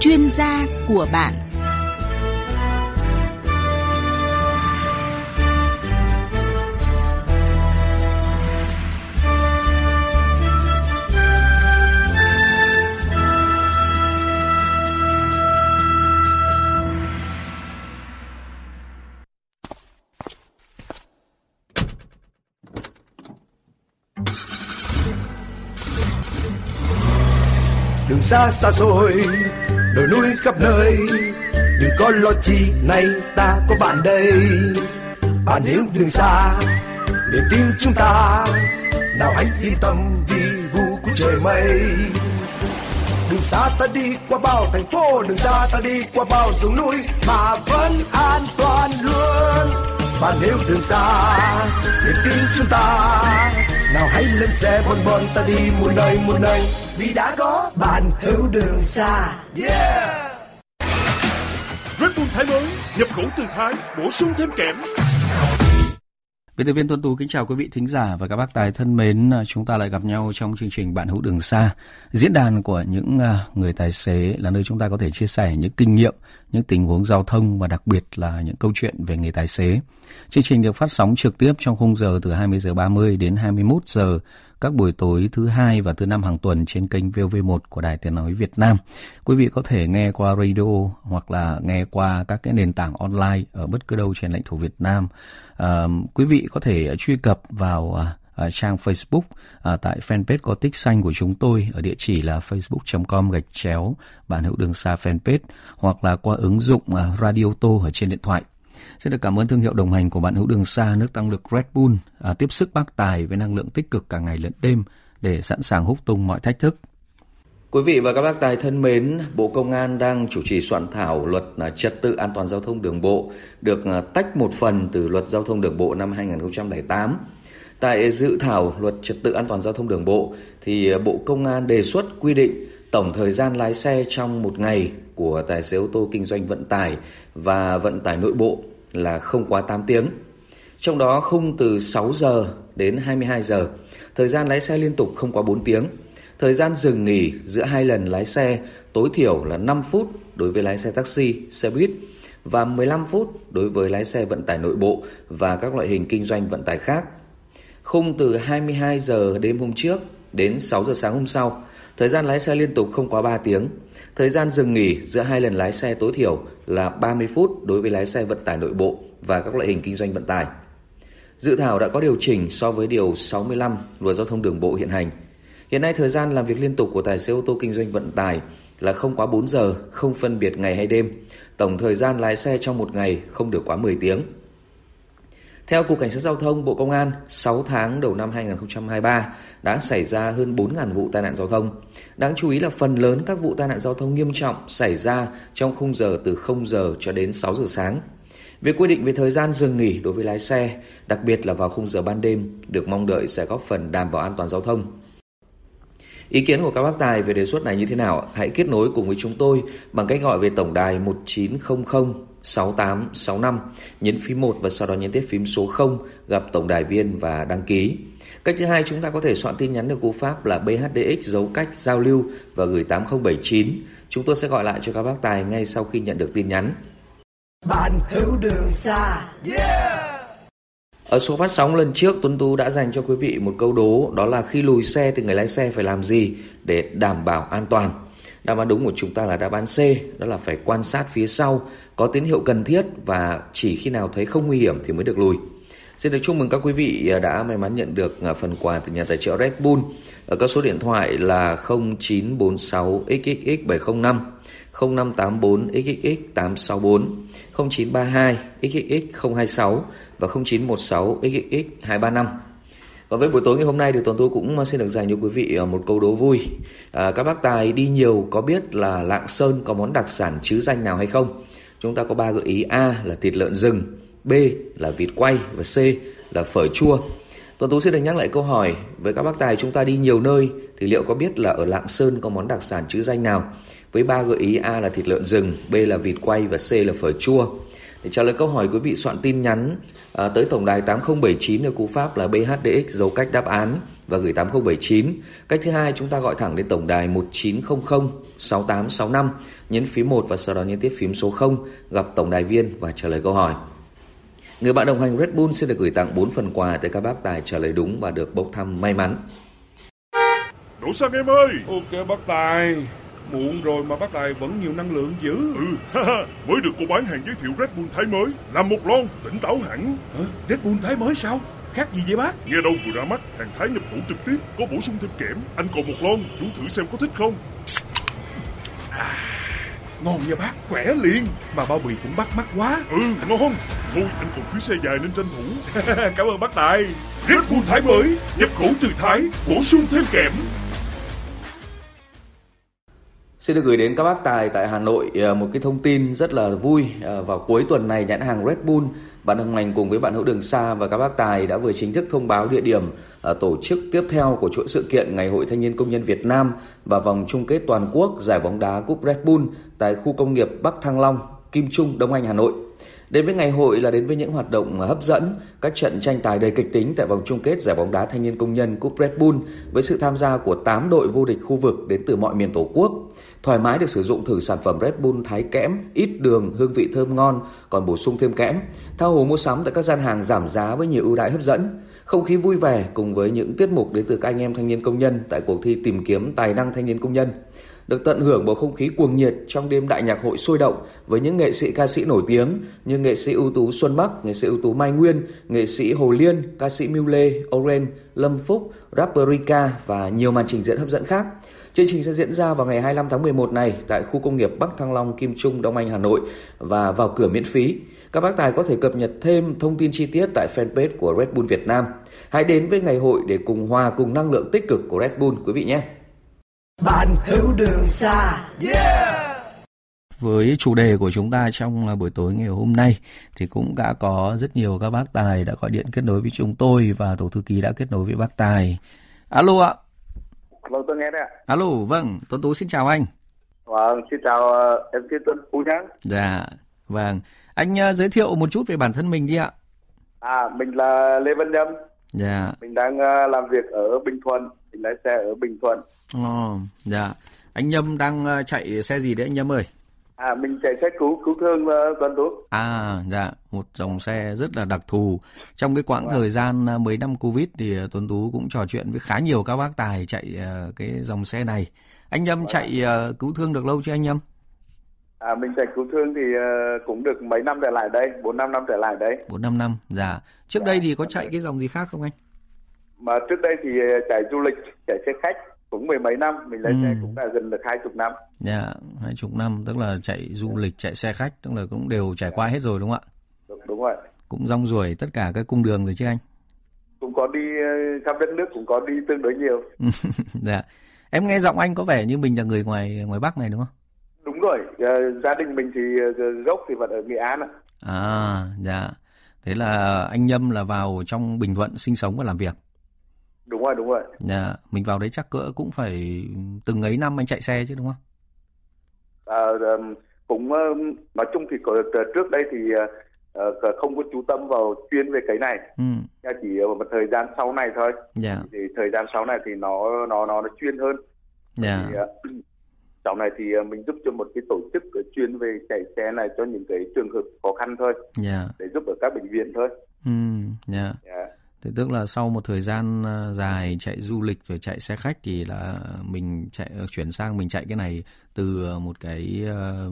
chuyên gia của bạn. Đường xa xa xôi đồi núi khắp nơi, đừng có lo chi này ta có bạn đây. Bạn nếu đường xa, niềm tin chúng ta, nào hãy yên tâm vì vu của trời mây. Đường xa ta đi qua bao thành phố, đường xa ta đi qua bao rừng núi, mà vẫn an toàn luôn. Bạn nếu đường xa, niềm tin chúng ta nào hãy lên xe bon bon, ta đi muôn nơi muôn nơi. Vì đã có bạn hữu đường xa. Yeah! Red Bull Thái mới, nhập khẩu từ Thái, bổ sung thêm kẽm. Biên tập viên Tuấn Tú kính chào quý vị thính giả và các bác tài thân mến. Chúng ta lại gặp nhau trong chương trình Bạn hữu đường xa, diễn đàn của những à, người tài xế là nơi chúng ta có thể chia sẻ những kinh nghiệm, những tình huống giao thông và đặc biệt là những câu chuyện về nghề tài xế. Chương trình được phát sóng trực tiếp trong khung giờ từ 20 giờ 30 đến 21 giờ các buổi tối thứ hai và thứ năm hàng tuần trên kênh VOV1 của Đài Tiếng Nói Việt Nam. Quý vị có thể nghe qua radio hoặc là nghe qua các cái nền tảng online ở bất cứ đâu trên lãnh thổ Việt Nam. À, quý vị có thể truy cập vào à, à trang Facebook à, tại fanpage có tích xanh của chúng tôi ở địa chỉ là facebook.com gạch chéo bạn hữu đường xa fanpage hoặc là qua ứng dụng à, Radio Tô ở trên điện thoại. Xin được cảm ơn thương hiệu đồng hành của bạn hữu đường xa nước tăng lực Red Bull à, tiếp sức bác tài với năng lượng tích cực cả ngày lẫn đêm để sẵn sàng húc tung mọi thách thức. Quý vị và các bác tài thân mến, Bộ Công an đang chủ trì soạn thảo luật à, trật tự an toàn giao thông đường bộ được à, tách một phần từ luật giao thông đường bộ năm 2008. Tại dự thảo luật trật tự an toàn giao thông đường bộ thì à, Bộ Công an đề xuất quy định tổng thời gian lái xe trong một ngày của tài xế ô tô kinh doanh vận tải và vận tải nội bộ là không quá 8 tiếng. Trong đó khung từ 6 giờ đến 22 giờ, thời gian lái xe liên tục không quá 4 tiếng. Thời gian dừng nghỉ giữa hai lần lái xe tối thiểu là 5 phút đối với lái xe taxi, xe buýt và 15 phút đối với lái xe vận tải nội bộ và các loại hình kinh doanh vận tải khác. Khung từ 22 giờ đêm hôm trước đến 6 giờ sáng hôm sau, thời gian lái xe liên tục không quá 3 tiếng. Thời gian dừng nghỉ giữa hai lần lái xe tối thiểu là 30 phút đối với lái xe vận tải nội bộ và các loại hình kinh doanh vận tải. Dự thảo đã có điều chỉnh so với điều 65 Luật Giao thông đường bộ hiện hành. Hiện nay thời gian làm việc liên tục của tài xế ô tô kinh doanh vận tải là không quá 4 giờ, không phân biệt ngày hay đêm. Tổng thời gian lái xe trong một ngày không được quá 10 tiếng. Theo Cục Cảnh sát Giao thông Bộ Công an, 6 tháng đầu năm 2023 đã xảy ra hơn 4.000 vụ tai nạn giao thông. Đáng chú ý là phần lớn các vụ tai nạn giao thông nghiêm trọng xảy ra trong khung giờ từ 0 giờ cho đến 6 giờ sáng. Việc quy định về thời gian dừng nghỉ đối với lái xe, đặc biệt là vào khung giờ ban đêm, được mong đợi sẽ góp phần đảm bảo an toàn giao thông. Ý kiến của các bác tài về đề xuất này như thế nào? Hãy kết nối cùng với chúng tôi bằng cách gọi về tổng đài 1900 6865, nhấn phím 1 và sau đó nhấn tiếp phím số 0 gặp tổng đài viên và đăng ký. Cách thứ hai chúng ta có thể soạn tin nhắn được cú pháp là BHDX dấu cách giao lưu và gửi 8079. Chúng tôi sẽ gọi lại cho các bác tài ngay sau khi nhận được tin nhắn. bạn hữu đường xa yeah Ở số phát sóng lần trước Tuấn Tú đã dành cho quý vị một câu đố đó là khi lùi xe thì người lái xe phải làm gì để đảm bảo an toàn. Đáp án đúng của chúng ta là đáp án C, đó là phải quan sát phía sau, có tín hiệu cần thiết và chỉ khi nào thấy không nguy hiểm thì mới được lùi. Xin được chúc mừng các quý vị à, đã may mắn nhận được à, phần quà từ nhà tài trợ Red Bull ở các số điện thoại là 0946 XXX705, 0584 XXX 864, 0932 XXX 026 và 0916 XXX 235. Và với buổi tối ngày hôm nay thì Tuấn tôi cũng à, xin được dành cho quý vị một câu đố vui. À, các bác tài đi nhiều có biết là Lạng Sơn có món đặc sản chứ danh nào hay không? Chúng ta có ba gợi ý A là thịt lợn rừng, B là vịt quay và C là phở chua. Tuấn Tú xin được nhắc lại câu hỏi với các bác tài chúng ta đi nhiều nơi thì liệu có biết là ở Lạng Sơn có món đặc sản chữ danh nào? Với ba gợi ý A là thịt lợn rừng, B là vịt quay và C là phở chua. Để trả lời câu hỏi quý vị soạn tin nhắn à, tới tổng đài 8079 ở cú pháp là BHDX dấu cách đáp án và gửi 8079. Cách thứ hai chúng ta gọi thẳng đến tổng đài 1900 6865 nhấn phím 1 và sau đó nhấn tiếp phím số 0 gặp tổng đài viên và trả lời câu hỏi. Người bạn đồng hành Red Bull sẽ được gửi tặng 4 phần quà tới các bác tài trả lời đúng và được bốc thăm may mắn. Đổ xăng em ơi Ok bác Tài Muộn rồi mà bác Tài vẫn nhiều năng lượng dữ. Ừ mới được cô bán hàng giới thiệu Red Bull Thái mới Làm một lon tỉnh táo hẳn. Hả? Red Bull Thái mới sao? Khác gì vậy bác? Nghe đâu vừa ra mắt hàng Thái nhập khẩu trực tiếp Có bổ sung thêm kẽm. Anh còn một lon Chú thử xem có thích không. À, ngon nha bác, khỏe liền. Mà bao bì cũng bắt mắt quá. Ừ ngon. Thôi anh còn chuyến xe dài nên tranh thủ. Cảm ơn bác Tài. Red Bull Thái mới Nhập khẩu từ Thái Bổ sung thêm kẽm Xin được gửi đến các bác tài tại Hà Nội ờ, một cái thông tin rất là vui. Ờ, vào cuối tuần này nhãn hàng Red Bull, bạn đồng hành cùng với bạn hữu đường xa và các bác tài đã vừa chính thức thông báo địa điểm ờ, tổ chức tiếp theo của chuỗi sự kiện Ngày hội Thanh niên Công nhân Việt Nam và vòng chung kết toàn quốc giải bóng đá cúp Red Bull tại khu công nghiệp Bắc Thăng Long, Kim Trung, Đông Anh, Hà Nội. Đến với ngày hội là đến với những hoạt động hấp dẫn, các trận tranh tài đầy kịch tính tại vòng chung kết giải bóng đá thanh niên công nhân Cup Red Bull với sự tham gia của 8 đội vô địch khu vực đến từ mọi miền Tổ quốc. Thoải mái được sử dụng thử sản phẩm Red Bull thái kẽm, ít đường, hương vị thơm ngon, còn bổ sung thêm kẽm. thao hồ mua sắm tại các gian hàng giảm giá với nhiều ưu đãi hấp dẫn. Không khí vui vẻ cùng với những tiết mục đến từ các anh em thanh niên công nhân tại cuộc thi tìm kiếm tài năng thanh niên công nhân được tận hưởng bầu không khí cuồng nhiệt trong đêm đại nhạc hội sôi động với những nghệ sĩ ca sĩ nổi tiếng như nghệ sĩ ưu tú Xuân Bắc, nghệ sĩ ưu tú Mai Nguyên, nghệ sĩ Hồ Liên, ca sĩ Miu Lê, Oren, Lâm Phúc, rapper Rika và nhiều màn trình diễn hấp dẫn khác. Chương trình sẽ diễn ra vào ngày 25 tháng 11 này tại khu công nghiệp Bắc Thăng Long, Kim Trung, Đông Anh, Hà Nội và vào cửa miễn phí. Các bác tài có thể cập nhật thêm thông tin chi tiết tại fanpage của Red Bull Việt Nam. Hãy đến với ngày hội để cùng hòa cùng năng lượng tích cực của Red Bull quý vị nhé. bạn hữu đường xa với chủ đề của chúng ta trong à, buổi tối ngày hôm nay thì cũng đã có rất nhiều các bác tài đã gọi điện kết nối với chúng tôi và tổ thư ký đã kết nối với bác tài. Alo ạ. Vâng, tôi nghe đấy ạ. Alo, vâng, Tuấn Tú xin chào anh. Vâng, xin chào uh, MC Tuấn Phú nhé. Dạ, vâng. Anh uh, giới thiệu một chút về bản thân mình đi ạ. À, mình là Lê Văn Nhâm. Dạ. Mình đang uh, làm việc ở Bình Thuận. Mình lái xe ở Bình Thuận. Ồ, dạ. Anh Nhâm đang uh, chạy xe gì đấy anh Nhâm ơi? À, mình chạy xe cứu cứu thương uh, Tuấn Tú. À, dạ, một dòng xe rất là đặc thù. Trong cái quãng thời gian uh, mấy năm Covid thì uh, Tuấn Tú cũng trò chuyện với khá nhiều các bác tài chạy uh, cái dòng xe này. Anh Nhâm chạy uh, cứu thương được lâu chưa anh Nhâm? À, mình chạy cứu thương thì uh, cũng được mấy năm trở lại đây, 4 5 năm trở lại đây. 4 5 năm, dạ. Trước đây thì có chạy cái dòng gì khác không anh? Mà trước đây thì chạy du lịch, chạy xe khách cũng mười mấy năm, mình lái Ừ. xe cũng đã gần được hai chục năm. Dạ, hai chục năm, tức là chạy du lịch, chạy xe khách, tức là cũng đều trải qua hết rồi đúng không ạ? Đúng, đúng rồi. Cũng rong ruổi tất cả các cung đường rồi chứ anh? Cũng có đi uh, khắp đất nước cũng có đi tương đối nhiều. dạ. Em nghe giọng anh có vẻ như mình là người ngoài ngoài Bắc này đúng không? Đúng rồi, uh, gia đình mình thì uh, gốc thì vẫn ở Nghệ An ạ. À, dạ. Thế là anh Nhâm là vào trong Bình Thuận sinh sống và làm việc. Đúng rồi, đúng rồi. Dạ, mình vào đấy chắc cỡ cũng phải từng ấy năm anh chạy xe chứ đúng không? À, cũng nói chung thì có, trước đây thì ờ, ờ, không có chú tâm vào chuyên về cái này. Ừ, chỉ một thời gian sau này thôi. Dạ, thì thời gian sau này thì nó nó nó, nó chuyên hơn. Dạ, thì, ờ, sau này thì ờ, mình giúp cho một cái tổ chức ờ, chuyên về chạy xe này cho những cái trường hợp khó khăn thôi. Dạ, để giúp ở các bệnh viện thôi. Ừ, dạ. Dạ. Thế tức là sau một thời gian à, dài chạy du lịch rồi chạy xe khách thì là mình chạy chuyển sang mình chạy cái này từ một cái ờ,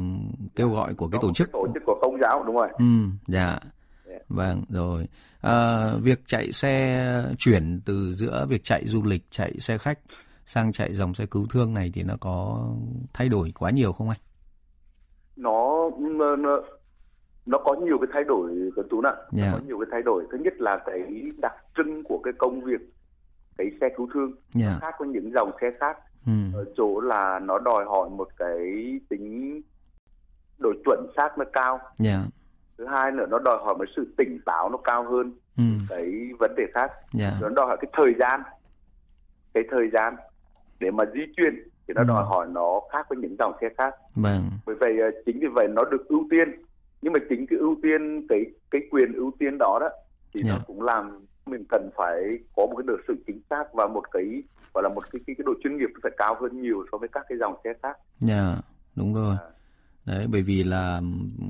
kêu gọi của cái tổ chức. tổ chức của công giáo đúng rồi Ừ, dạ. Dạ. Vâng, rồi. À, việc chạy xe chuyển từ giữa việc chạy du lịch, chạy xe khách sang chạy dòng xe cứu thương này thì nó có thay đổi quá nhiều không anh? nó nó, nó nó có nhiều cái thay đổi của tú ạ Dạ. Nó có nhiều cái thay đổi thứ nhất là cái đặc trưng của cái công việc cái xe cứu thương Dạ. khác với những dòng xe khác Ừ. ở chỗ là nó đòi hỏi một cái tính độ chuẩn xác nó cao Dạ. thứ hai nữa nó đòi hỏi một sự tỉnh táo nó cao hơn Ừ. cái vấn đề khác Dạ. nó đòi hỏi cái thời gian cái thời gian để mà di chuyển thì nó Ừ. đòi hỏi nó khác với những dòng xe khác Vâng. bởi vậy ờ, chính vì vậy nó được ưu tiên nhưng mà chính cái ưu tiên cái cái quyền ưu tiên đó đó thì Dạ. nó cũng làm mình cần phải có một cái được sự chính xác và một cái gọi là một cái cái, cái độ chuyên nghiệp phải cao hơn nhiều so với các cái dòng xe khác Dạ, đúng rồi. À. Đấy, bởi vì là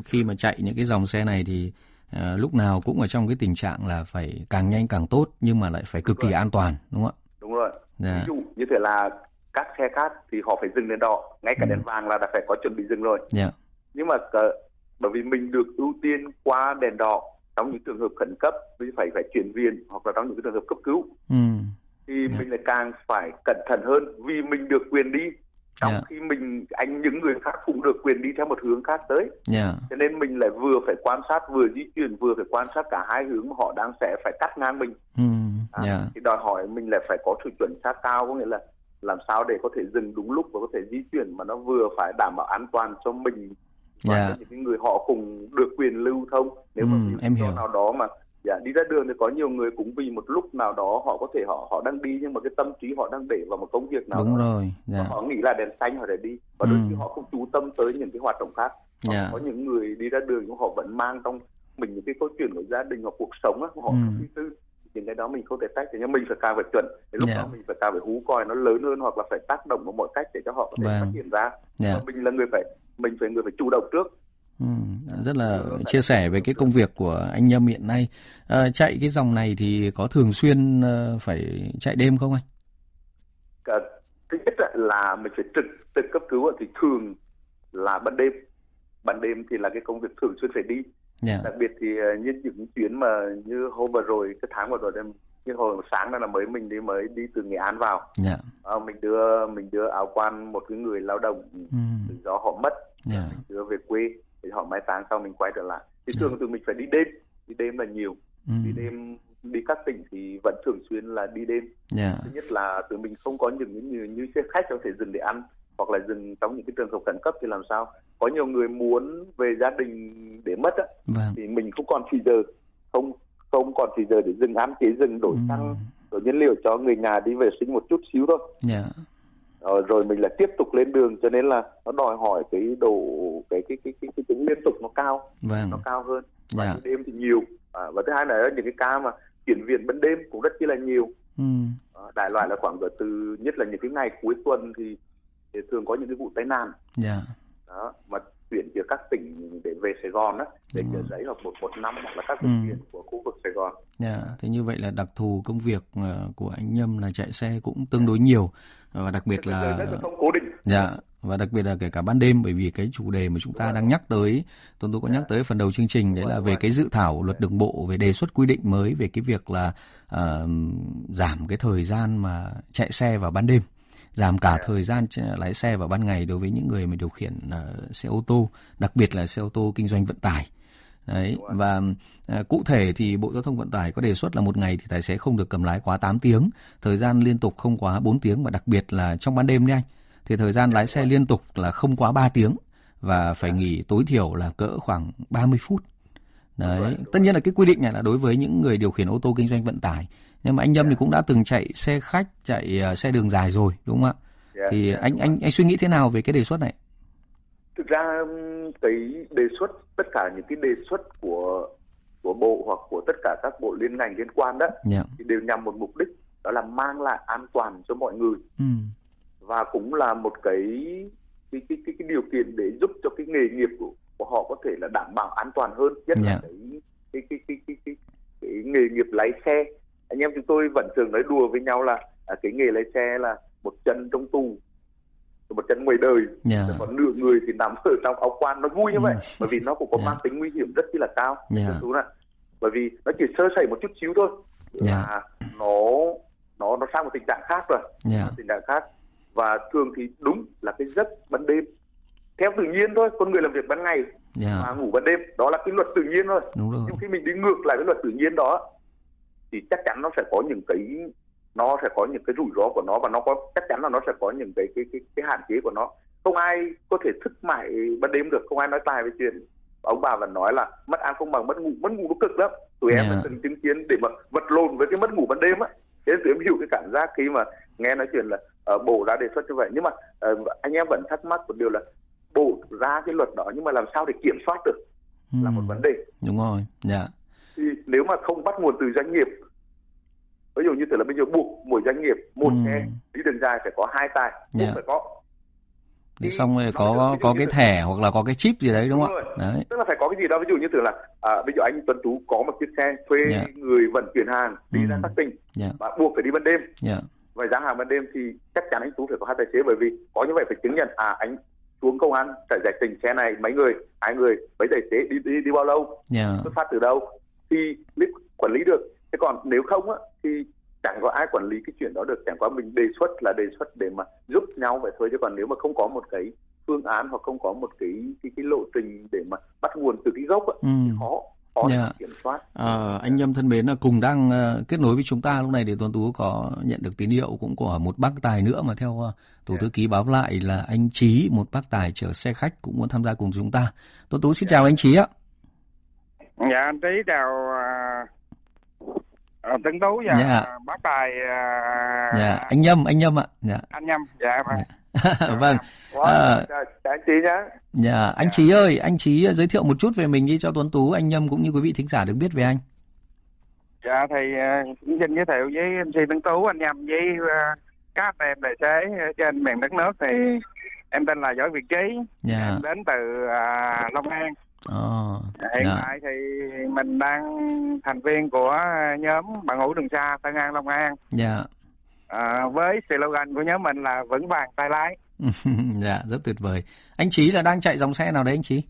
khi mà chạy những cái dòng xe này thì à, lúc nào cũng ở trong cái tình trạng là phải càng nhanh càng tốt nhưng mà lại phải cực kỳ an toàn, đúng không ạ? đúng rồi Dạ. ví dụ như thế là các xe khác thì họ phải dừng đèn đỏ ngay cả Ừ. đèn vàng là đã phải có chuẩn bị dừng rồi Dạ. nhưng mà cờ- bởi vì mình được ưu tiên qua đèn đỏ trong những trường hợp khẩn cấp vì phải phải chuyển viện hoặc là trong những trường hợp cấp cứu Ừ. thì Dạ. mình lại càng phải cẩn thận hơn vì mình được quyền đi trong Dạ. khi mình anh những người khác cũng được quyền đi theo một hướng khác tới Dạ. cho nên mình lại vừa phải quan sát vừa di chuyển vừa phải quan sát cả hai hướng mà họ đang sẽ phải cắt ngang mình Ừ. à, thì đòi hỏi mình lại phải có sự chuẩn xác cao có nghĩa là làm sao để có thể dừng đúng lúc và có thể di chuyển mà nó vừa phải đảm bảo an toàn cho mình và Dạ. cho những cái người họ cùng được quyền lưu thông nếu mà Ừ, vì em hiểu. nào đó mà dạ, đi ra đường thì có nhiều người cũng vì một lúc nào đó họ có thể họ họ đang đi nhưng mà cái tâm trí họ đang để vào một công việc nào Đúng đó rồi. Dạ. họ nghĩ là đèn xanh họ để đi và đôi Ừ. khi họ không chú tâm tới những cái hoạt động khác Dạ. có những người đi ra đường nhưng họ vẫn mang trong mình những cái câu chuyện của gia đình hoặc cuộc sống á, họ Ừ. tư những cái đó mình không thể trách thì nhưng mình phải càng phải chuẩn thì lúc Dạ. đó mình phải càng phải hú coi nó lớn hơn hoặc là phải tác động vào mọi cách để cho họ có thể Vâng. phát hiện ra Dạ. và mình là người phải mình phải người phải chủ động trước Ừ, rất là chia sẻ về cái công việc của anh Nhâm hiện nay. À, chạy cái dòng này thì có thường xuyên ờ, phải chạy đêm không anh? Cả, thứ nhất là mình phải trực trực cấp cứu thì thường là ban đêm ban đêm thì là cái công việc thường xuyên phải đi Dạ. đặc biệt thì ờ, như những chuyến mà như hôm vừa rồi cái tháng vừa rồi đây như hồi sáng là mới mình đi mới đi từ nghệ an vào Dạ. Ờ, mình đưa mình đưa áo quan một cái người lao động Ừ. do họ mất Dạ. mình đưa về quê thì họ mai táng sau mình quay trở lại thì Dạ. thường thì mình phải đi đêm đi đêm là nhiều Ừ. đi đêm đi các tỉnh thì vẫn thường xuyên là đi đêm Dạ. thứ nhất là tụi mình không có những như, như xe khách có thể dừng để ăn hoặc là dừng trong những cái trường hợp khẩn cấp thì làm sao có nhiều người muốn về gia đình để mất á Vâng. thì mình không còn thì giờ không không còn thì giờ để dừng ăn chỉ dừng đổi Ừ. xăng đổi nhiên liệu cho người nhà đi vệ sinh một chút xíu thôi Dạ. Ờ, rồi mình lại tiếp tục lên đường cho nên là nó đòi hỏi cái độ cái cái cái cái, cái tính liên tục nó cao Vâng. nó cao hơn và Dạ. đêm thì nhiều à, và thứ hai là những cái ca mà chuyển viện ban đêm cũng rất chi là nhiều Ừ. à, đại loại là khoảng cỡ từ nhất là những cái ngày cuối tuần thì, thì thường có những cái vụ tai nạn Dạ. đó mà chuyển từ các tỉnh để về Sài Gòn á để Ừ. chở giấy hoặc một một năm hoặc là các Ừ. bệnh viện của khu vực Sài Gòn Dạ. Thế như vậy là đặc thù công việc ờ, của anh Nhâm là chạy xe cũng tương đối nhiều và đặc biệt là cố định. Dạ, và đặc biệt là kể cả ban đêm bởi vì cái chủ đề mà chúng ta đang nhắc tới, Tuấn Tú có nhắc tới phần đầu chương trình đấy là về cái dự thảo luật đường bộ về đề xuất quy định mới về cái việc là ờ, giảm cái thời gian mà chạy xe vào ban đêm, giảm cả thời gian lái xe vào ban ngày đối với những người mà điều khiển ờ, xe ô tô, đặc biệt là xe ô tô kinh doanh vận tải. Đấy, và à, cụ thể thì Bộ Giao thông Vận tải có đề xuất là một ngày thì tài xế không được cầm lái quá 8 tiếng, thời gian liên tục không quá 4 tiếng và đặc biệt là trong ban đêm đấy anh. Thì thời gian lái xe liên tục là không quá 3 tiếng và phải nghỉ tối thiểu là cỡ khoảng 30 phút. Đấy, tất nhiên là cái quy định này là đối với những người điều khiển ô tô kinh doanh vận tải. Nhưng mà anh Nhâm thì cũng đã từng chạy xe khách, chạy ờ, xe đường dài rồi, đúng không ạ? Dạ, Thì dạ, anh anh anh suy nghĩ thế nào về cái đề xuất này? Thực ra cái đề xuất tất cả những cái đề xuất của của bộ hoặc của tất cả các bộ liên ngành liên quan đó Dạ. thì đều nhằm một mục đích đó là mang lại an toàn cho mọi người Ừ. và cũng là một cái cái cái cái, cái điều kiện để giúp cho cái nghề nghiệp của, của họ có thể là đảm bảo an toàn hơn nhất Dạ. là cái cái cái cái cái, cái, cái nghề nghiệp lái xe anh em chúng tôi vẫn thường nói đùa với nhau là à, cái nghề lái xe là một chân trong tù một chân ngoài đời Dạ. còn nửa người thì nằm ở trong áo quan nó vui như Ừ. vậy bởi vì nó cũng có Dạ. mang tính nguy hiểm rất là cao Dạ. Đúng là bởi vì nó chỉ sơ sẩy một chút xíu thôi Dạ. là nó nó nó sang một tình trạng khác rồi Dạ. tình trạng khác và thường thì đúng là cái giấc ban đêm theo tự nhiên thôi con người làm việc ban ngày Dạ. và ngủ ban đêm đó là cái luật tự nhiên thôi Đúng rồi. nhưng khi mình đi ngược lại với luật tự nhiên đó thì chắc chắn nó sẽ có những cái nó sẽ có những cái rủi ro của nó và nó có chắc chắn là nó sẽ có những cái cái cái, cái hạn chế của nó. Không ai có thể thức mãi ban đêm được không ai nói tài về chuyện ông bà vẫn nói là mất ăn không bằng mất ngủ mất ngủ nó cực lắm. Tụi em Yeah. đã từng chứng kiến để mà vật lộn với cái mất ngủ ban đêm á. Thế nên tụi em hiểu cái cảm giác khi mà nghe nói chuyện là uh, bộ đã đề xuất như vậy. Nhưng mà ờ, anh em vẫn thắc mắc một điều là bộ ra cái luật đó nhưng mà làm sao để kiểm soát được? Ừ. là một vấn đề. Đúng rồi dạ. Thì nếu mà không bắt nguồn từ doanh nghiệp ví dụ như thế là bây giờ buộc mỗi doanh nghiệp một ừ. xe đi đường dài phải có hai tài buộc yeah. phải có thì xong rồi có có, có cái thẻ hoặc là có cái chip gì đấy đúng, không ạ? Đấy. Tức là phải có cái gì đó ví dụ như từ là à, ví dụ anh Tuấn Tú có một chiếc xe thuê yeah. Dạ. người vận chuyển hàng đi ừ. ra các tỉnh yeah. Dạ. và buộc phải đi ban đêm. Yeah. Dạ. Và giá hàng ban đêm thì chắc chắn anh Tú phải có hai tài xế bởi vì có như vậy phải chứng nhận à anh xuống công an phải giải trình xe này mấy người hai người mấy tài xế đi đi đi bao lâu yeah. xuất phát từ đâu thì quản lý được thế còn nếu không á thì chẳng có ai quản lý cái chuyện đó được chẳng qua mình đề xuất là đề xuất để mà giúp nhau vậy thôi chứ còn nếu mà không có một cái phương án hoặc không có một cái cái cái lộ trình để mà bắt nguồn từ cái gốc á, ừ. thì khó khó yeah. Dạ. kiểm soát. À, anh Nhâm thân mến là cùng đang uh, kết nối với chúng ta lúc này để Tuấn Tú có nhận được tín hiệu cũng của một bác tài nữa mà theo uh, tổ yeah. thư ký báo lại là anh Trí một bác tài chở xe khách cũng muốn tham gia cùng chúng ta. Tuấn Tú xin yeah. chào anh Trí ạ. Dạ anh Trí chào uh, Tấn Tú và dạ. bác tài uh, dạ. anh Nhâm anh Nhâm ạ dạ. anh Nhâm dạ, dạ. vâng wow, à, anh Trí nhá dạ anh dạ. Trí ơi anh Trí giới thiệu một chút về mình đi cho Tuấn Tú anh Nhâm cũng như quý vị thính giả được biết về anh dạ thì uh, xin giới thiệu với anh MC Tấn Tú anh Nhâm với uh, các em tài xế trên miền đất nước thì em tên là Võ Việt Trí dạ. em đến từ uh, Long An Oh, hiện dạ. tại thì mình đang thành viên của nhóm bạn hữu đường xa Tân An Long An. Dạ. À, với slogan của nhóm mình là vững vàng tay lái. dạ, rất tuyệt vời. Anh Chí là đang chạy dòng xe nào đấy anh Chí?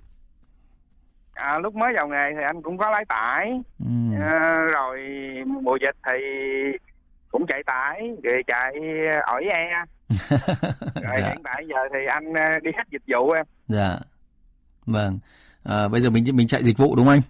À, lúc mới vào nghề thì anh cũng có lái tải. Ừ. À, rồi mùa dịch thì cũng chạy tải, rồi chạy ỏi e. rồi dạ. hiện tại giờ thì anh đi khách dịch vụ em. Dạ. Vâng à, bây giờ mình mình chạy dịch vụ đúng không anh?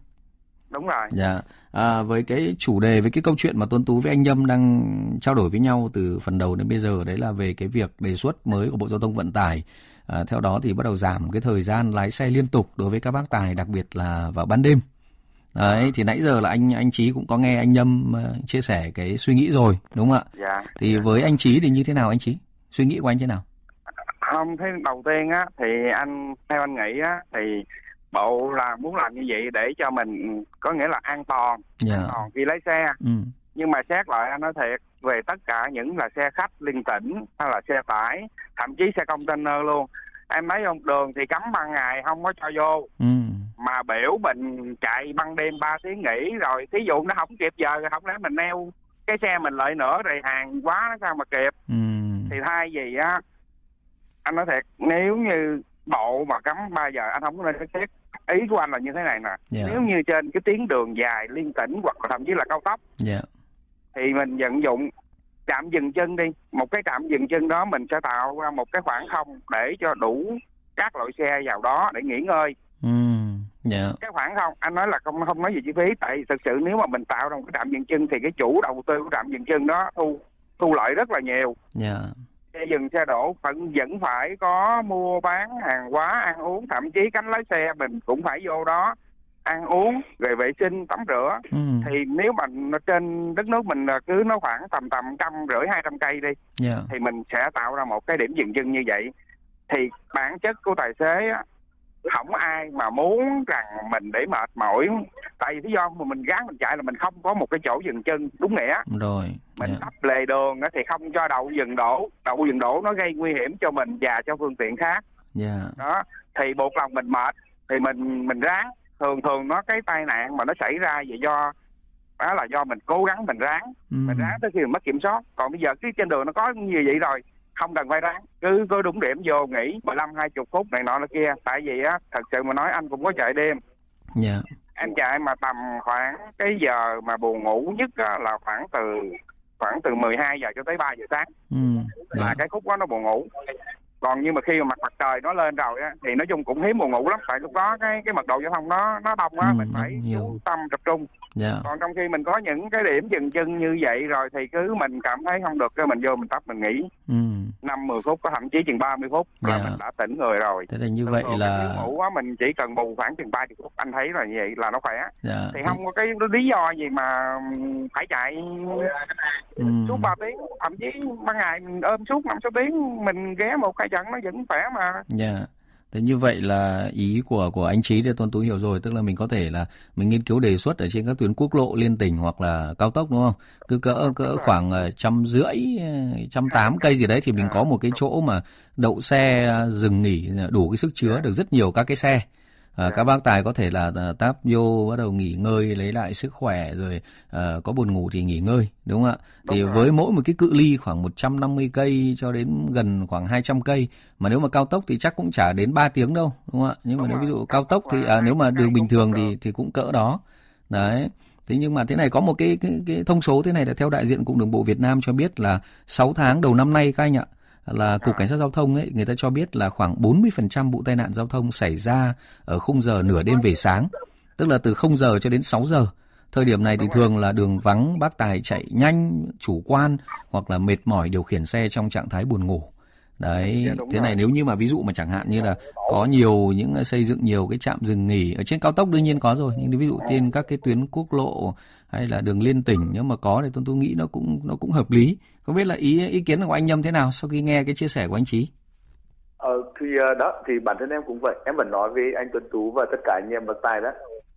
Đúng rồi. Dạ. À, với cái chủ đề với cái câu chuyện mà Tuấn Tú với anh Nhâm đang trao đổi với nhau từ phần đầu đến bây giờ đấy là về cái việc đề xuất mới của Bộ Giao thông Vận tải. À, theo đó thì bắt đầu giảm cái thời gian lái xe liên tục đối với các bác tài đặc biệt là vào ban đêm. Đấy, thì nãy giờ là anh anh Chí cũng có nghe anh Nhâm chia sẻ cái suy nghĩ rồi, đúng không ạ? Dạ. Thì dạ. với anh Chí thì như thế nào anh Chí? Suy nghĩ của anh thế nào? Không, thế đầu tiên á thì anh theo anh nghĩ á thì bộ là muốn làm như vậy để cho mình có nghĩa là an toàn yeah. Dạ. an toàn khi lái xe ừ. nhưng mà xét lại anh nói thiệt về tất cả những là xe khách liên tỉnh hay là xe tải thậm chí xe container luôn em thấy không đường thì cấm ban ngày không có cho vô ừ. mà biểu mình chạy ban đêm 3 tiếng nghỉ rồi thí dụ nó không kịp giờ không lẽ mình neo cái xe mình lợi nữa rồi hàng quá nó sao mà kịp ừ. thì thay gì á anh nói thiệt nếu như bộ mà cấm 3 giờ anh không có nên xét ý của anh là như thế này nè yeah. Dạ. nếu như trên cái tuyến đường dài liên tỉnh hoặc là thậm chí là cao tốc yeah. Dạ. thì mình vận dụng trạm dừng chân đi một cái trạm dừng chân đó mình sẽ tạo ra một cái khoảng không để cho đủ các loại xe vào đó để nghỉ ngơi mm, yeah. Dạ. cái khoảng không anh nói là không không nói gì chi phí tại thực sự nếu mà mình tạo ra một cái trạm dừng chân thì cái chủ đầu tư của trạm dừng chân đó thu thu lợi rất là nhiều yeah xe dừng xe đổ vẫn vẫn phải có mua bán hàng hóa ăn uống thậm chí cánh lái xe mình cũng phải vô đó ăn uống rồi vệ sinh tắm rửa ừ. thì nếu mà trên đất nước mình cứ nó khoảng tầm tầm trăm rưỡi hai trăm cây đi yeah. Dạ. thì mình sẽ tạo ra một cái điểm dừng chân như vậy thì bản chất của tài xế không ai mà muốn rằng mình để mệt mỏi tại vì lý do mà mình gắn mình chạy là mình không có một cái chỗ dừng chân đúng nghĩa rồi mình yeah. Dạ. tấp lề đường thì không cho đậu dừng đổ đậu dừng đổ nó gây nguy hiểm cho mình và cho phương tiện khác yeah. Dạ. đó thì buộc lòng mình mệt thì mình mình ráng thường thường nó cái tai nạn mà nó xảy ra vậy do đó là do mình cố gắng mình ráng ừ. mình ráng tới khi mình mất kiểm soát còn bây giờ cái trên đường nó có như vậy rồi không cần phải ráng. Cứ có đúng điểm vô nghỉ 15 20 phút này nọ là kia. Tại vì á thật sự mà nói anh cũng có chạy đêm. Dạ. Yeah. em chạy mà tầm khoảng cái giờ mà buồn ngủ nhất á, là khoảng từ khoảng từ 12 giờ cho tới 3 giờ sáng. Ừ, là dạ. cái khúc đó nó buồn ngủ còn nhưng mà khi mà mặt mặt trời nó lên rồi á thì nói chung cũng hiếm buồn ngủ lắm tại lúc đó cái cái mật độ giao thông nó nó đông á ừ, mình phải chú tâm tập trung yeah. Dạ. còn trong khi mình có những cái điểm dừng chân như vậy rồi thì cứ mình cảm thấy không được cái mình vô mình tắt mình nghỉ ừ. năm mười phút có thậm chí chừng 30 phút là yeah. Dạ. mình đã tỉnh người rồi thế là như vậy là ngủ á mình chỉ cần bù khoảng chừng 30 phút anh thấy là như vậy là nó khỏe yeah. Dạ, thì không có cái lý do gì mà phải chạy ừ. suốt ba tiếng thậm chí ban ngày mình ôm suốt năm sáu tiếng mình ghé một hai trận nó vẫn khỏe mà. Dạ. Thế như vậy là ý của của anh Trí thì Tuân Tú hiểu rồi, tức là mình có thể là mình nghiên cứu đề xuất ở trên các tuyến quốc lộ liên tỉnh hoặc là cao tốc đúng không? Cứ cỡ cỡ khoảng ờ, trăm rưỡi, trăm tám cây gì đấy thì mình có một cái chỗ mà đậu xe dừng nghỉ đủ cái sức chứa được rất nhiều các cái xe à, các bác tài có thể là à, táp vô bắt đầu nghỉ ngơi lấy lại sức khỏe rồi à, có buồn ngủ thì nghỉ ngơi đúng không ạ? Thì đúng với mỗi một cái cự ly khoảng 150 cây cho đến gần khoảng 200 cây mà nếu mà cao tốc thì chắc cũng chả đến 3 tiếng đâu đúng không ạ? Nhưng mà nếu ví dụ cao tốc thì à, nếu mà đường bình thường thì thì cũng cỡ đó. Đấy. Thế nhưng mà thế này có một cái, cái cái thông số thế này là theo đại diện cục đường bộ Việt Nam cho biết là 6 tháng đầu năm nay các anh ạ là cục cảnh sát giao thông ấy người ta cho biết là khoảng 40% vụ tai nạn giao thông xảy ra ở khung giờ nửa đêm về sáng, tức là từ 0 giờ cho đến 6 giờ. Thời điểm này thì thường là đường vắng, bác tài chạy nhanh, chủ quan hoặc là mệt mỏi điều khiển xe trong trạng thái buồn ngủ. Đấy, dạ, thế này nếu như mà ví dụ mà chẳng hạn như là có nhiều những xây dựng nhiều cái trạm dừng nghỉ ở trên cao tốc đương nhiên có rồi, nhưng ví dụ trên các cái tuyến quốc lộ hay là đường liên tỉnh nếu mà có thì tôi tôi nghĩ nó cũng nó cũng hợp lý. Không biết là ý ý kiến của anh Nhâm thế nào sau khi nghe cái chia sẻ của anh Trí? Ờ thì ờ, đó thì bản thân em cũng vậy, em vẫn nói với anh Tuấn Tú và tất cả anh em bậc tài đó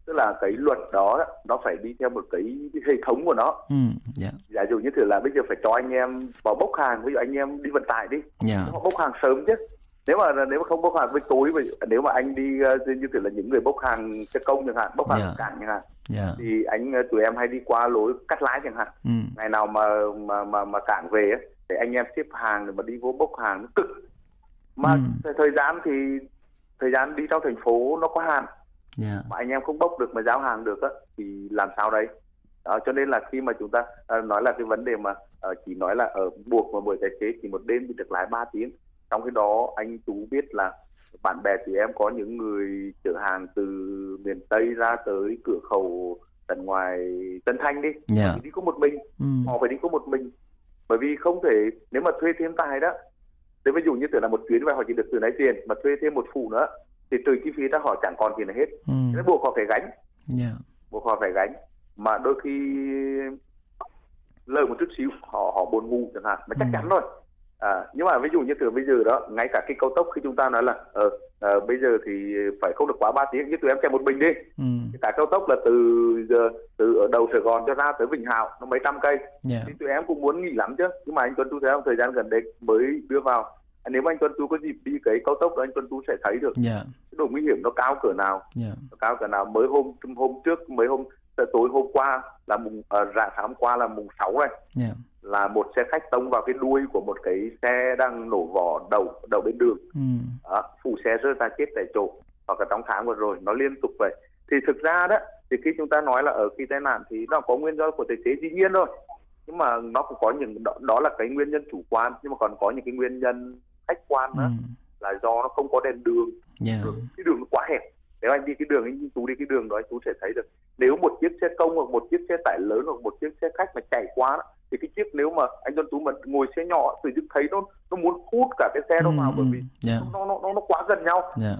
tức là cái luật đó nó phải đi theo một cái, cái hệ thống của nó ừ, yeah. Dạ. giả dụ như thử là bây giờ phải cho anh em vào bốc hàng ví dụ anh em đi vận tải đi yeah. Dạ. họ bốc hàng sớm chứ nếu mà nếu mà không bốc hàng với tối nếu mà anh đi ờ, như kiểu là những người bốc hàng cho công chẳng hạn bốc hàng yeah. Dạ. cảng chẳng hạn yeah. thì anh ờ, tụi em hay đi qua lối cắt lái chẳng hạn ừ. ngày nào mà mà mà mà cảng về thì anh em xếp hàng để mà đi vô bốc hàng nó cực mà ừ. thời gian thì thời gian đi trong thành phố nó có hạn yeah. Dạ. mà anh em không bốc được mà giao hàng được á thì làm sao đấy đó cho nên là khi mà chúng ta uh, nói là cái vấn đề mà uh, chỉ nói là ở buộc mà bởi tài xế chỉ một đêm thì được lái 3 tiếng trong cái đó anh tú biết là bạn bè thì em có những người chở hàng từ miền tây ra tới cửa khẩu tận ngoài tân thanh đi yeah. Dạ. đi có một mình ừ. họ phải đi có một mình bởi vì không thể nếu mà thuê thêm tài đó thế ví dụ như tưởng là một chuyến và họ chỉ được từ lấy tiền mà thuê thêm một phụ nữa thì trừ chi phí ra họ chẳng còn gì nữa hết ừ. nên buộc họ phải gánh yeah. Dạ. buộc họ phải gánh mà đôi khi lời một chút xíu họ họ buồn ngủ chẳng hạn mà chắc ừ. chắn rồi à, nhưng mà ví dụ như từ bây giờ đó ngay cả cái cao tốc khi chúng ta nói là ờ à, bây giờ thì phải không được quá 3 tiếng như tụi em chạy một mình đi ừ. cả cao tốc là từ giờ từ ở đầu Sài Gòn cho ra tới Vĩnh Hảo nó mấy trăm cây yeah. Dạ. thì tụi em cũng muốn nghỉ lắm chứ nhưng mà anh Tuấn tôi thấy không thời gian gần đây mới đưa vào nếu mà anh Tuấn Tú có dịp đi cái cao tốc đó anh Tuấn Tú sẽ thấy được yeah. cái độ nguy hiểm nó cao cỡ nào yeah. nó cao cỡ nào mới hôm hôm trước mấy hôm tối hôm qua là mùng uh, rạng sáng hôm qua là mùng 6 này yeah. là một xe khách tông vào cái đuôi của một cái xe đang nổ vỏ đầu đầu bên đường ừ. đó, phụ xe rơi ra chết tại chỗ hoặc là trong tháng vừa rồi nó liên tục vậy thì thực ra đó thì khi chúng ta nói là ở khi tai nạn thì nó có nguyên do của tài xế dĩ nhiên thôi nhưng mà nó cũng có những đó, đó là cái nguyên nhân chủ quan nhưng mà còn có những cái nguyên nhân khách quan đó, ừ. là do nó không có đèn đường yeah. cái đường nó quá hẹp nếu anh đi cái đường anh tú đi cái đường đó anh tú sẽ thấy được nếu một chiếc xe công hoặc một chiếc xe tải lớn hoặc một chiếc xe khách mà chạy qua đó, thì cái chiếc nếu mà anh Tuấn Tú mà ngồi xe nhỏ tự dưng thấy nó nó muốn hút cả cái xe đó ừ, vào bởi vì yeah. nó, nó nó nó quá gần nhau yeah.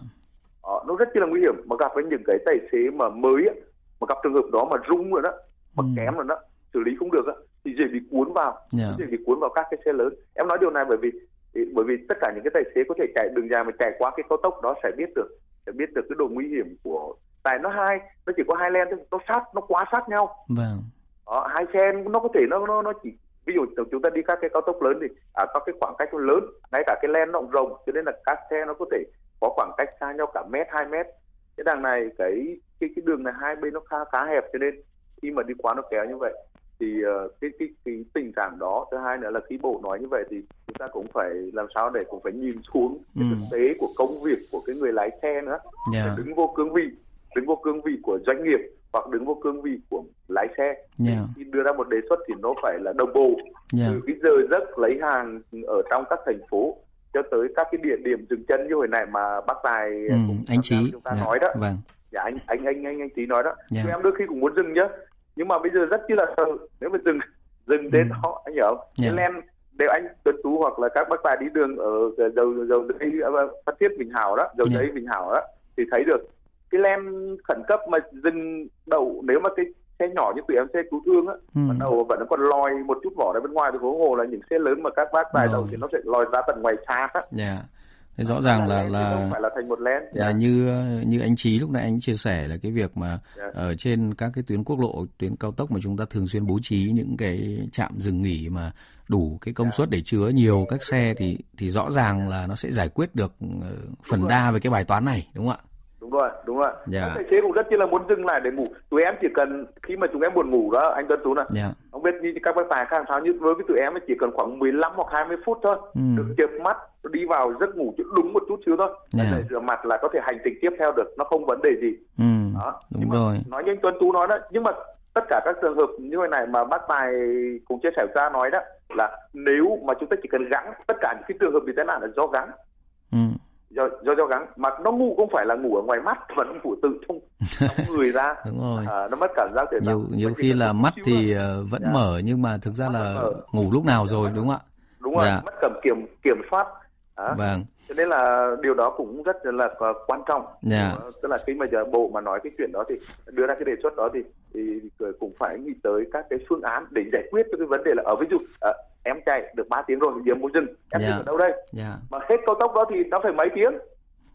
ờ, nó rất là nguy hiểm mà gặp với những cái tài xế mà mới á, mà gặp trường hợp đó mà rung rồi đó mà ừ. kém rồi đó xử lý không được á thì dễ bị cuốn vào yeah. dễ bị cuốn vào các cái xe lớn em nói điều này bởi vì bởi vì tất cả những cái tài xế có thể chạy đường dài mà chạy qua cái cao tốc đó sẽ biết được sẽ biết được cái độ nguy hiểm của tại nó hai nó chỉ có hai len thôi nó sát nó quá sát nhau. Vâng. Đó, hai xe nó có thể nó nó nó chỉ ví dụ chúng ta đi các cái cao tốc lớn thì à, có cái khoảng cách nó lớn ngay cả cái len nó cũng rộng cho nên là các xe nó có thể có khoảng cách xa nhau cả mét hai mét. Cái đằng này cái cái cái đường này hai bên nó khá khá hẹp cho nên khi mà đi quá nó kéo như vậy thì uh, cái, cái cái tình trạng đó thứ hai nữa là khi bộ nói như vậy thì chúng ta cũng phải làm sao để cũng phải nhìn xuống cái ừ. thực tế của công việc của cái người lái xe nữa yeah. Dạ. đứng vô cương vị đứng vô cương vị của doanh nghiệp hoặc đứng vô cương vị của lái xe yeah. Dạ. khi đưa ra một đề xuất thì nó phải là đồng bộ yeah. Dạ. từ cái giờ giấc lấy hàng ở trong các thành phố cho tới các cái địa điểm dừng chân như hồi này mà bác tài ừ, anh trí chúng ta yeah. nói đó vâng. dạ anh anh anh anh anh trí nói đó yeah. em đôi khi cũng muốn dừng nhá nhưng mà bây giờ rất chi là sợ nếu mà dừng dừng đến ừ. đó anh hiểu không yeah. nên nếu anh tuấn tú hoặc là các bác tài đi đường ở dầu dầu giấy phát thiết bình hảo đó dầu giấy yeah. bình hảo đó thì thấy được cái len khẩn cấp mà dừng đậu nếu mà cái xe nhỏ như tụi em xe cứu thương á ừ. mà đầu vẫn còn lòi một chút vỏ ra bên ngoài thì huống hồ là những xe lớn mà các bác tài đầu thì nó sẽ lòi ra tận ngoài xa á yeah. Thế rõ ràng là là phải là thành một là như như anh trí lúc nãy anh chia sẻ là cái việc mà yeah. Dạ. ở trên các cái tuyến quốc lộ tuyến cao tốc mà chúng ta thường xuyên bố trí những cái trạm dừng nghỉ mà đủ cái công yeah. Dạ. suất để chứa nhiều các xe thì thì rõ ràng là nó sẽ giải quyết được ờ, phần đa về cái bài toán này đúng không ạ đúng rồi đúng rồi. Dạ. tài xế cũng rất chi là muốn dừng lại để ngủ tụi em chỉ cần khi mà chúng em buồn ngủ đó anh Tuấn Tú này yeah. không biết như các bác tài khác sao như với tụi em chỉ cần khoảng 15 hoặc 20 phút thôi ừ. được chợp mắt đi vào giấc ngủ đúng một chút xíu thôi yeah. để rửa mặt là có thể hành trình tiếp theo được nó không vấn đề gì ừ. đó đúng nhưng rồi nói như anh Tuấn Tú nói đó nhưng mà tất cả các trường hợp như thế này mà bác tài cũng chia sẻ ra nói đó là nếu mà chúng ta chỉ cần gắng tất cả những cái trường hợp bị tai nạn là do gắng ừ do do do gắng. Mà nó ngủ không phải là ngủ ở ngoài mắt mà nó ngủ tự trong, trong người ra. Đúng rồi. À, nó mất cảm giác thể nhiều nhiều khi là mắt thì uh, vẫn yeah. Dạ. mở nhưng mà thực ra mắt là ngủ lúc nào rồi đúng không ạ? Đúng rồi. Dạ. mất cầm kiểm kiểm soát à. vâng cho nên là điều đó cũng rất là quan trọng yeah. Dạ. tức là khi mà giờ bộ mà nói cái chuyện đó thì đưa ra cái đề xuất đó thì thì cũng phải nghĩ tới các cái phương án để giải quyết cái vấn đề là ở ví dụ à, em chạy được 3 tiếng rồi giờ muốn dừng em yeah. dừng ở đâu đây yeah. mà hết cao tốc đó thì nó phải mấy tiếng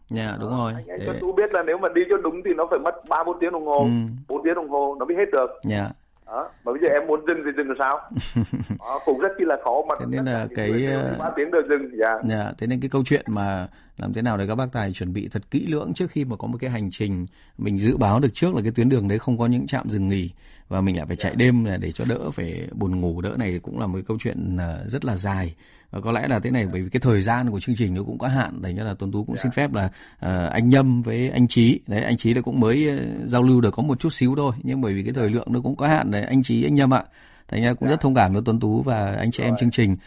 Dạ đúng rồi. Anh, anh Để... cho chú biết là nếu mà đi cho đúng thì nó phải mất 3 4 tiếng đồng hồ, ừ. 4 tiếng đồng hồ nó mới hết được. Dạ đó mà bây giờ em muốn dừng thì dừng làm sao? Đó, cũng rất chi là khó mà thế nên là cái ờ, ba tiếng rồi dừng dạ. dạ thế nên cái câu chuyện mà làm thế nào để các bác tài chuẩn bị thật kỹ lưỡng trước khi mà có một cái hành trình mình dự báo được trước là cái tuyến đường đấy không có những trạm dừng nghỉ và mình lại phải chạy dạ. đêm để cho đỡ phải buồn ngủ. Đỡ này cũng là một cái câu chuyện ờ, rất là dài. Và có lẽ là thế này bởi vì cái thời gian của chương trình nó cũng có hạn thành ra là tuấn tú cũng yeah. xin dạ. phép là uh, anh nhâm với anh trí đấy anh trí là cũng mới uh, giao lưu được có một chút xíu thôi nhưng bởi vì cái thời lượng nó cũng có hạn. Đấy anh trí anh nhâm ạ. Thành ra cũng rất thông cảm với tuấn tú và anh chị em chương trình.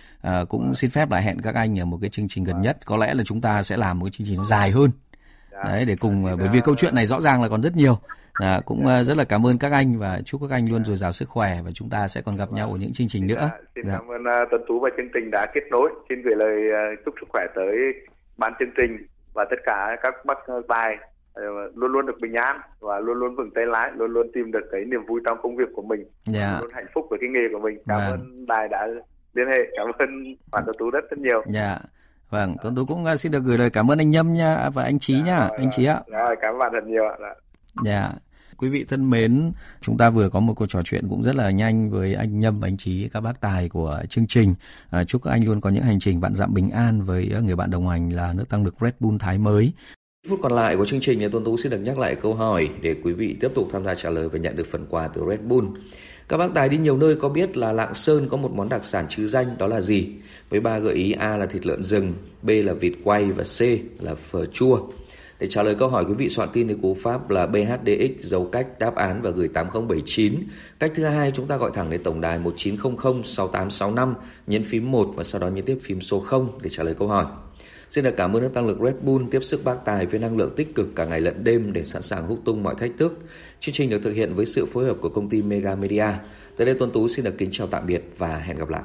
Cũng xin phép là hẹn các anh ở một cái chương trình gần nhất. Có lẽ là chúng ta sẽ làm một cái chương trình nó dài hơn. Dạ. đấy để cùng bởi vì câu chuyện này rõ ràng là còn rất nhiều À, cũng dạ. rất là cảm ơn các anh và chúc các anh luôn dồi dào sức khỏe và chúng ta sẽ còn gặp nhau ở những chương trình nữa. Dạ, xin dạ. cảm ơn uh, Tuấn Tú và chương trình đã kết nối. Xin gửi lời uh, chúc sức khỏe tới ban chương trình và tất cả các bác tài luôn luôn được bình an và luôn luôn vững tay lái, luôn luôn tìm được cái niềm vui trong công việc của mình, dạ. luôn hạnh phúc với cái nghề của mình. Cảm vâng. ơn đài đã liên hệ, cảm ơn bạn Tuấn Tú rất rất nhiều. Dạ. Vâng, Tuấn Tú cũng xin được gửi lời cảm ơn anh Nhâm nha và anh Trí dạ, nha, anh Trí ạ. Rồi, cảm ơn bạn thật nhiều ạ. Dạ. Quý vị thân mến, chúng ta vừa có một cuộc trò chuyện cũng rất là nhanh với anh Nhâm, và anh Trí, các bác tài của chương trình. À, chúc các anh luôn có những hành trình bạn dặm bình an với người bạn đồng hành là nước tăng lực Red Bull Thái mới. Phút còn lại của chương trình thì Tuấn Tú xin được nhắc lại câu hỏi để quý vị tiếp tục tham gia trả lời và nhận được phần quà từ Red Bull. Các bác tài đi nhiều nơi có biết là Lạng Sơn có một món đặc sản chứ danh đó là gì? Với ba gợi ý A là thịt lợn rừng, B là vịt quay và C là phở chua. Để trả lời câu hỏi, quý vị soạn tin đến cú pháp là BHDX dấu cách đáp án và gửi 8079. Cách thứ hai, chúng ta gọi thẳng đến tổng đài 1900 6865 nhấn phím 1 và sau đó nhấn tiếp phím số 0 để trả lời câu hỏi. Xin được cảm ơn nước tăng lực Red Bull tiếp sức bác tài với năng lượng tích cực cả ngày lẫn đêm để sẵn sàng hút tung mọi thách thức. Chương trình được thực hiện với sự phối hợp của công ty Mega Media. Tới đây Tuấn Tú xin được kính chào tạm biệt và hẹn gặp lại.